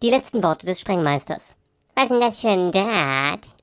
Die letzten Worte des Sprengmeisters. Was ist denn das für ein Draht?